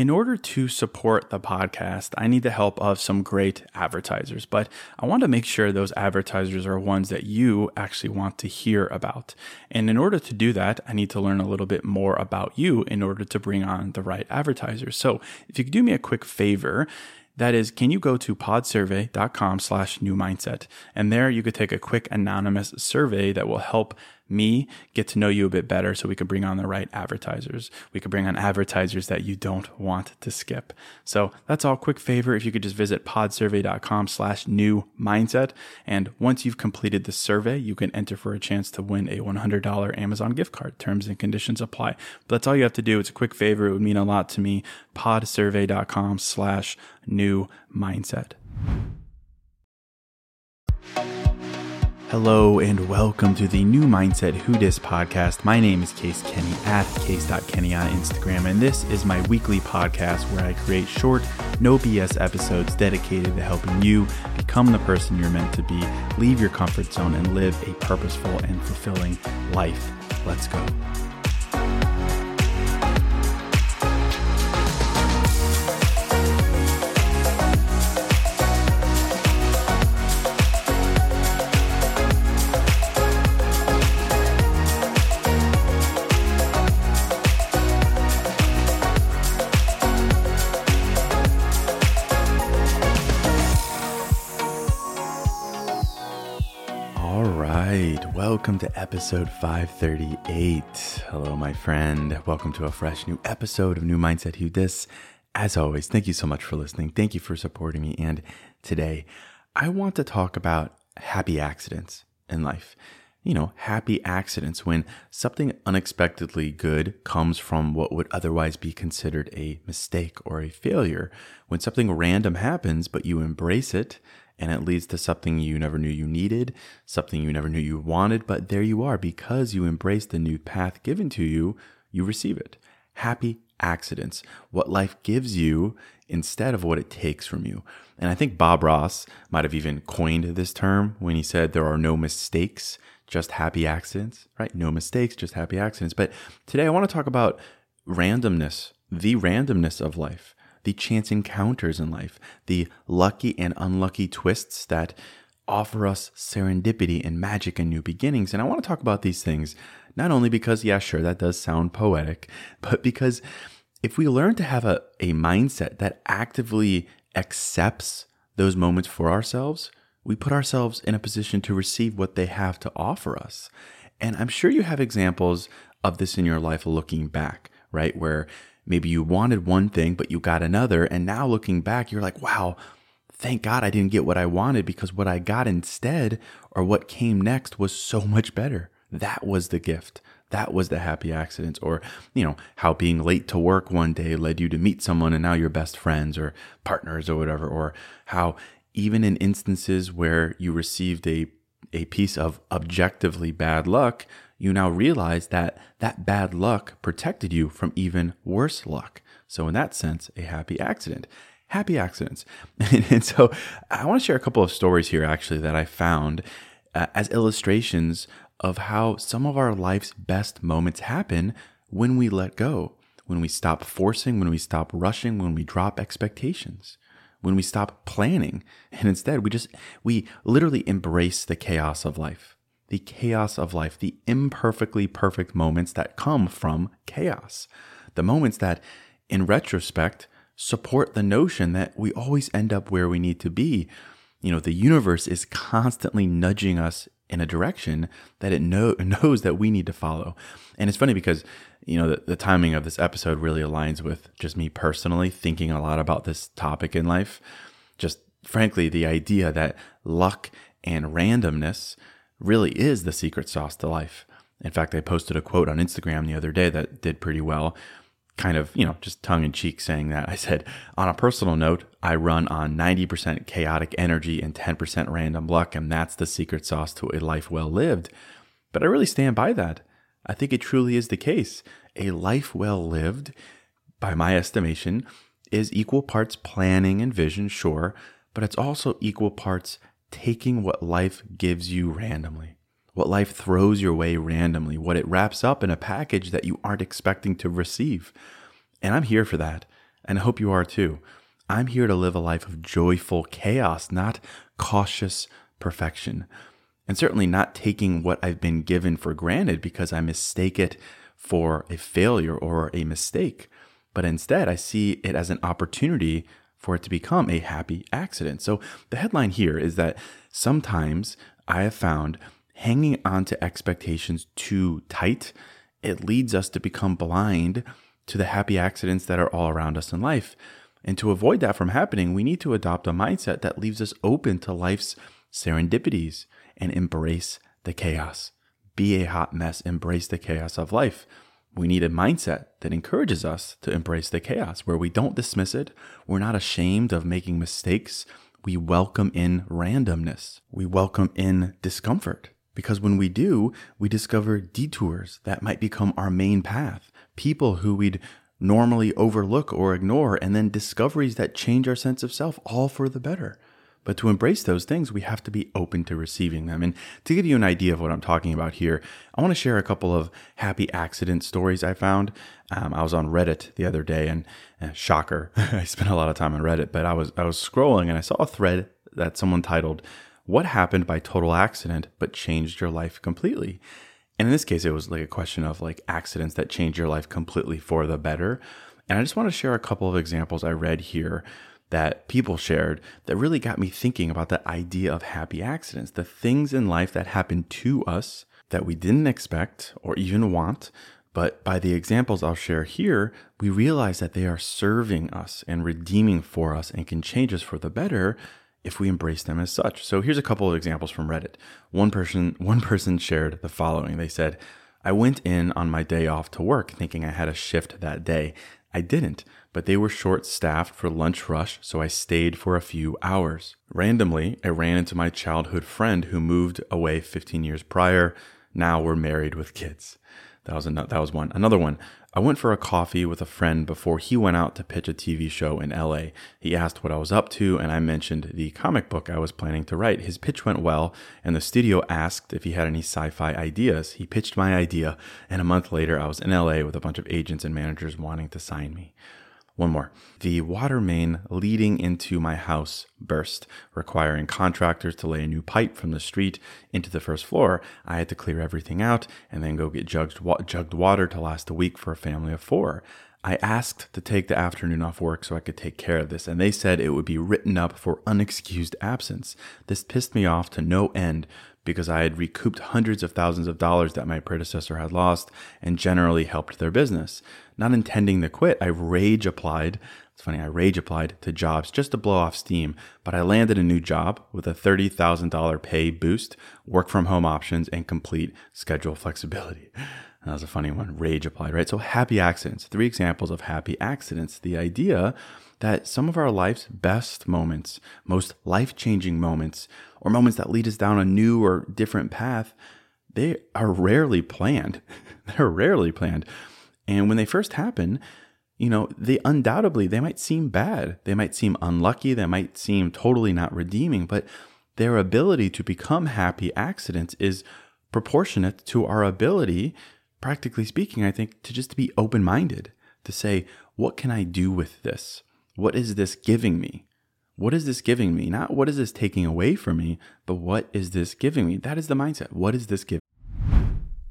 In order to support the podcast, I need the help of some great advertisers, but I want to make sure those advertisers are ones that you actually want to hear about. And in order to do that, I need to learn a little bit more about you in order to bring on the right advertisers. So if you could do me a quick favor, that is, can you go to podsurvey.com slash new mindset? And there you could take a quick anonymous survey that will help me get to know you a bit better so we can bring on the right advertisers. We can bring on advertisers that you don't want to skip. So that's all quick favor. If you could just visit podsurvey.com slash new mindset. And once you've completed the survey, you can enter for a chance to win a $100 Amazon gift card. Terms and conditions apply. But that's all you have to do. It's a quick favor. It would mean a lot to me. podsurvey.com slash new mindset. Hello and welcome to the New Mindset Who podcast. My name is Case Kenny at case.kenny on Instagram, and this is my weekly podcast where I create short, no BS episodes dedicated to helping you become the person you're meant to be, leave your comfort zone, and live a purposeful and fulfilling life. Let's go. Welcome to episode 538. Hello, my friend. Welcome to a fresh new episode of New Mindset Who Dis. As always, thank you so much for listening. Thank you for supporting me. And today, I want to talk about happy accidents in life. You know, happy accidents when something unexpectedly good comes from what would otherwise be considered a mistake or a failure. When something random happens, but you embrace it and it leads to something you never knew you needed, something you never knew you wanted, but there you are because you embrace the new path given to you, you receive it. Happy accidents, what life gives you instead of what it takes from you. And I think Bob Ross might have even coined this term when he said there are no mistakes, just happy accidents, right? No mistakes, just happy accidents. But today I want to talk about randomness, the randomness of life the chance encounters in life, the lucky and unlucky twists that offer us serendipity and magic and new beginnings. And I want to talk about these things not only because, yeah, sure, that does sound poetic, but because if we learn to have a, a mindset that actively accepts those moments for ourselves, we put ourselves in a position to receive what they have to offer us. And I'm sure you have examples of this in your life looking back, right? Where Maybe you wanted one thing, but you got another. And now looking back, you're like, wow, thank God I didn't get what I wanted because what I got instead or what came next was so much better. That was the gift. That was the happy accident. Or, you know, how being late to work one day led you to meet someone and now you're best friends or partners or whatever. Or how even in instances where you received a, a piece of objectively bad luck, you now realize that that bad luck protected you from even worse luck. So, in that sense, a happy accident. Happy accidents. and, so, I want to share a couple of stories here actually that I found uh, as illustrations of how some of our life's best moments happen when we let go, when we stop forcing, when we stop rushing, when we drop expectations when we stop planning and instead we just we literally embrace the chaos of life the chaos of life, the imperfectly perfect moments that come from chaos, the moments that, in retrospect, support the notion that we always end up where we need to be. You know, the universe is constantly nudging us in a direction that it know, knows that we need to follow. And it's funny because, you know, the, the timing of this episode really aligns with just me personally thinking a lot about this topic in life. Just frankly, the idea that luck and randomness really is the secret sauce to life. In fact, I posted a quote on Instagram the other day that did pretty well, kind of, you know, just tongue in cheek saying that. I said, on a personal note, I run on 90% chaotic energy and 10% random luck, and that's the secret sauce to a life well lived. But I really stand by that. I think it truly is the case. A life well lived, by my estimation, is equal parts planning and vision, sure, but it's also equal parts taking what life gives you randomly, what life throws your way randomly, what it wraps up in a package that you aren't expecting to receive. And I'm here for that. And I hope you are too. I'm here to live a life of joyful chaos, not cautious perfection. And certainly not taking what I've been given for granted because I mistake it for a failure or a mistake. But instead, I see it as an opportunity for it to become a happy accident. So the headline here is that sometimes I have found hanging on to expectations too tight, it leads us to become blind to the happy accidents that are all around us in life. And to avoid that from happening, we need to adopt a mindset that leaves us open to life's serendipities and embrace the chaos. Be a hot mess, embrace the chaos of life. We need a mindset that encourages us to embrace the chaos, where we don't dismiss it. We're not ashamed of making mistakes. We welcome in randomness. We welcome in discomfort. Because when we do, we discover detours that might become our main path, people who we'd normally overlook or ignore, and then discoveries that change our sense of self, all for the better. But to embrace those things, we have to be open to receiving them. And to give you an idea of what I'm talking about here, I want to share a couple of happy accident stories I found. Um, I was on Reddit the other day, and uh, shocker, I spent a lot of time on Reddit. But I was I was scrolling, and I saw a thread that someone titled "What happened by total accident but changed your life completely." And in this case, it was like a question of like accidents that change your life completely for the better. And I just want to share a couple of examples I read here that people shared that really got me thinking about the idea of happy accidents, the things in life that happen to us that we didn't expect or even want. But by the examples I'll share here, we realize that they are serving us and redeeming for us and can change us for the better if we embrace them as such. So here's a couple of examples from Reddit. One person one person shared the following. They said, "I went in on my day off to work thinking I had a shift that day. I didn't but they were short staffed for lunch rush, so I stayed for a few hours. Randomly, I ran into my childhood friend who moved away 15 years prior. Now we're married with kids. That was that was one. Another one. I went for a coffee with a friend before he went out to pitch a TV show in LA. He asked what I was up to, and I mentioned the comic book I was planning to write. His pitch went well, and the studio asked if he had any sci fi ideas. He pitched my idea, and a month later, I was in LA with a bunch of agents and managers wanting to sign me. One more. The water main leading into my house burst, requiring contractors to lay a new pipe from the street into the first floor. I had to clear everything out and then go get jugged, jugged water to last a week for a family of four. I asked to take the afternoon off work so I could take care of this, and they said it would be written up for unexcused absence. This pissed me off to no end because I had recouped hundreds of thousands of dollars that my predecessor had lost and generally helped their business. Not intending to quit, I rage applied. It's funny, I rage applied to jobs just to blow off steam, but I landed a new job with a $30,000 pay boost, work from home options, and complete schedule flexibility. That was a funny one. Rage applied, right? So, happy accidents. Three examples of happy accidents. The idea that some of our life's best moments, most life changing moments, or moments that lead us down a new or different path, they are rarely planned. They're rarely planned. And when they first happen, you know, they undoubtedly they might seem bad. They might seem unlucky, they might seem totally not redeeming, but their ability to become happy accidents is proportionate to our ability practically speaking, I think, to just be open minded, to say, what can I do with this? What is this giving me? What is this giving me? Not what is this taking away from me, but what is this giving me? That is the mindset. What is this giving?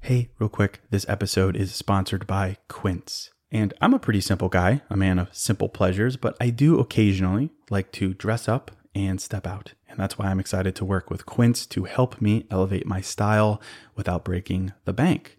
Hey, real quick, this episode is sponsored by Quince. And I'm a pretty simple guy, a man of simple pleasures, but I do occasionally like to dress up and step out. And that's why I'm excited to work with Quince to help me elevate my style without breaking the bank.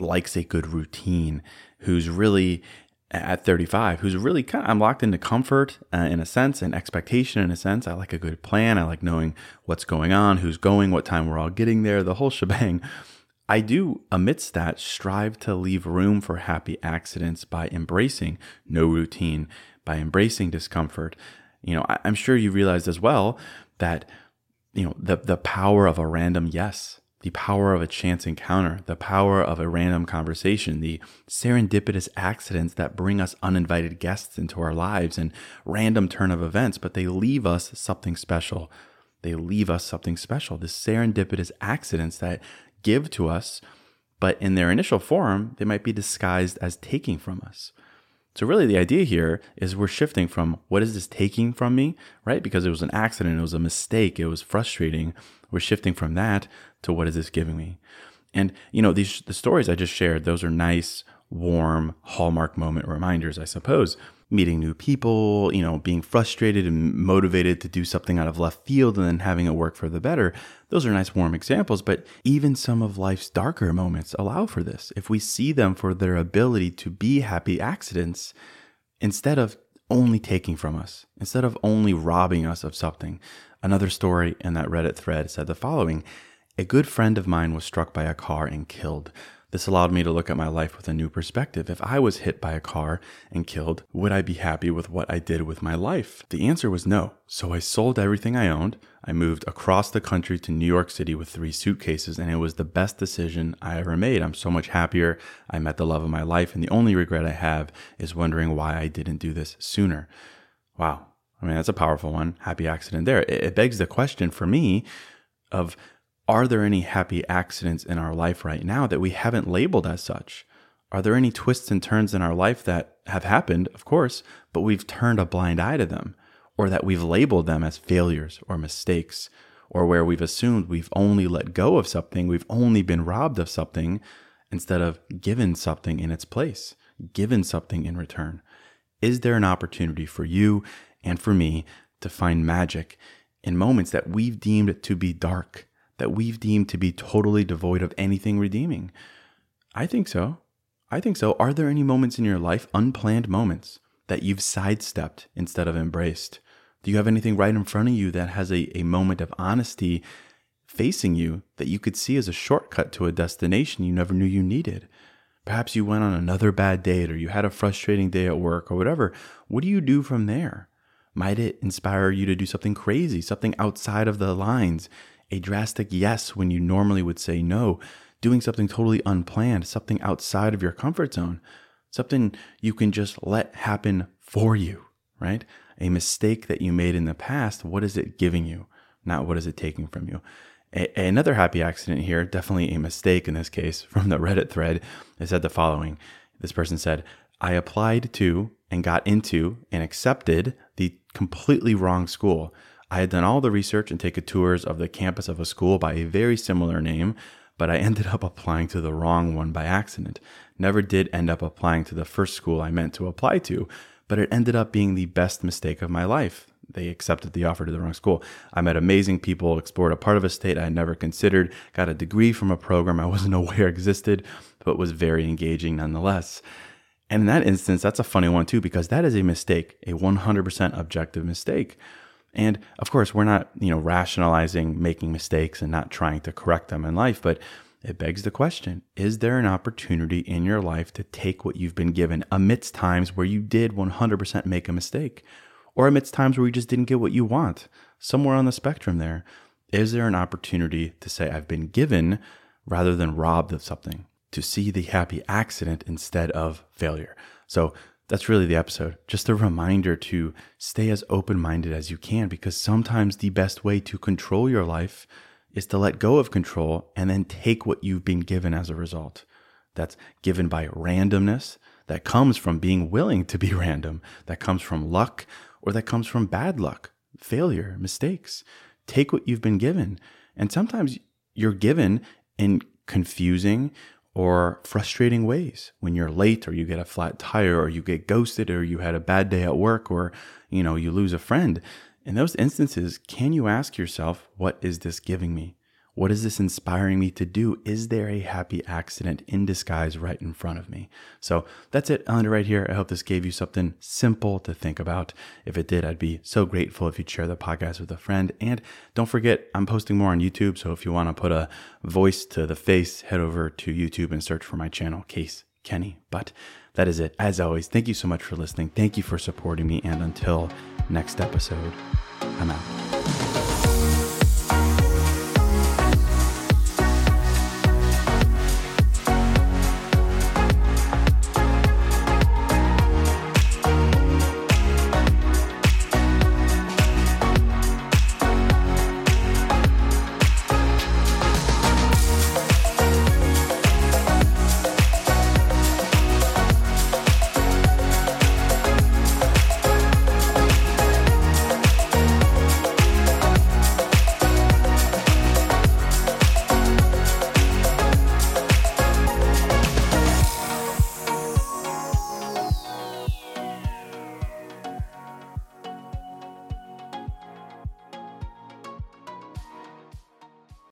likes a good routine, who's really at 35, who's really kind of, I'm locked into comfort uh, in a sense and expectation in a sense. I like a good plan. I like knowing what's going on, who's going, what time we're all getting there, the whole shebang. I do, amidst that, strive to leave room for happy accidents by embracing no routine, by embracing discomfort. You know, I, I'm sure you realized as well that, you know, the, the power of a random yes the power of a chance encounter, the power of a random conversation, the serendipitous accidents that bring us uninvited guests into our lives and random turn of events, but they leave us something special. They leave us something special. The serendipitous accidents that give to us, but in their initial form, they might be disguised as taking from us. So, really, the idea here is we're shifting from what is this taking from me, right? Because it was an accident, it was a mistake, it was frustrating. We're shifting from that to what is this giving me? And, you know, these the stories I just shared, those are nice, warm, hallmark moment reminders, I suppose. Meeting new people, you know, being frustrated and motivated to do something out of left field and then having it work for the better. Those are nice, warm examples, but even some of life's darker moments allow for this. If we see them for their ability to be happy accidents instead of only taking from us, instead of only robbing us of something. Another story in that Reddit thread said the following A good friend of mine was struck by a car and killed. This allowed me to look at my life with a new perspective. If I was hit by a car and killed, would I be happy with what I did with my life? The answer was no. So I sold everything I owned. I moved across the country to New York City with three suitcases, and it was the best decision I ever made. I'm so much happier. I met the love of my life, and the only regret I have is wondering why I didn't do this sooner. Wow. I mean, that's a powerful one. Happy accident there. It begs the question for me of are there any happy accidents in our life right now that we haven't labeled as such? Are there any twists and turns in our life that have happened, of course, but we've turned a blind eye to them, or that we've labeled them as failures or mistakes, or where we've assumed we've only let go of something, we've only been robbed of something, instead of given something in its place, given something in return? Is there an opportunity for you and for me to find magic in moments that we've deemed to be dark? That we've deemed to be totally devoid of anything redeeming? I think so. I think so. Are there any moments in your life, unplanned moments, that you've sidestepped instead of embraced? Do you have anything right in front of you that has a, a moment of honesty facing you that you could see as a shortcut to a destination you never knew you needed? Perhaps you went on another bad date or you had a frustrating day at work or whatever. What do you do from there? Might it inspire you to do something crazy, something outside of the lines a drastic yes when you normally would say no, doing something totally unplanned, something outside of your comfort zone, something you can just let happen for you, right? A mistake that you made in the past, what is it giving you? Not what is it taking from you? A- another happy accident here, definitely a mistake in this case, from the Reddit thread, it said the following. This person said, I applied to and got into and accepted the completely wrong school. I had done all the research and taken tours of the campus of a school by a very similar name, but I ended up applying to the wrong one by accident. Never did end up applying to the first school I meant to apply to, but it ended up being the best mistake of my life. They accepted the offer to the wrong school. I met amazing people, explored a part of a state I had never considered, got a degree from a program I wasn't aware existed, but was very engaging nonetheless. And in that instance, that's a funny one too, because that is a mistake, a 100% objective mistake. And of course, we're not, you know, rationalizing making mistakes and not trying to correct them in life, but it begs the question Is there an opportunity in your life to take what you've been given amidst times where you did 100% make a mistake? Or amidst times where you just didn't get what you want? Somewhere on the spectrum there. Is there an opportunity to say, I've been given rather than robbed of something? To see the happy accident instead of failure. So that's really the episode. Just a reminder to stay as open minded as you can because sometimes the best way to control your life is to let go of control and then take what you've been given as a result. That's given by randomness, that comes from being willing to be random, that comes from luck, or that comes from bad luck, failure, mistakes. Take what you've been given. And sometimes you're given in confusing or frustrating ways when you're late or you get a flat tire or you get ghosted or you had a bad day at work or you know you lose a friend in those instances, can you ask yourself, what is this giving me? What is this inspiring me to do? Is there a happy accident in disguise right in front of me? So that's it. End right here. I hope this gave you something simple to think about. If it did, I'd be so grateful if you'd share the podcast with a friend. And don't forget, I'm posting more on YouTube. So if you want to put a voice to the face, head over to YouTube and search for my channel, Case Kenny. But that is it. As always, thank you so much for listening. Thank you for supporting me. And until next episode, I'm out.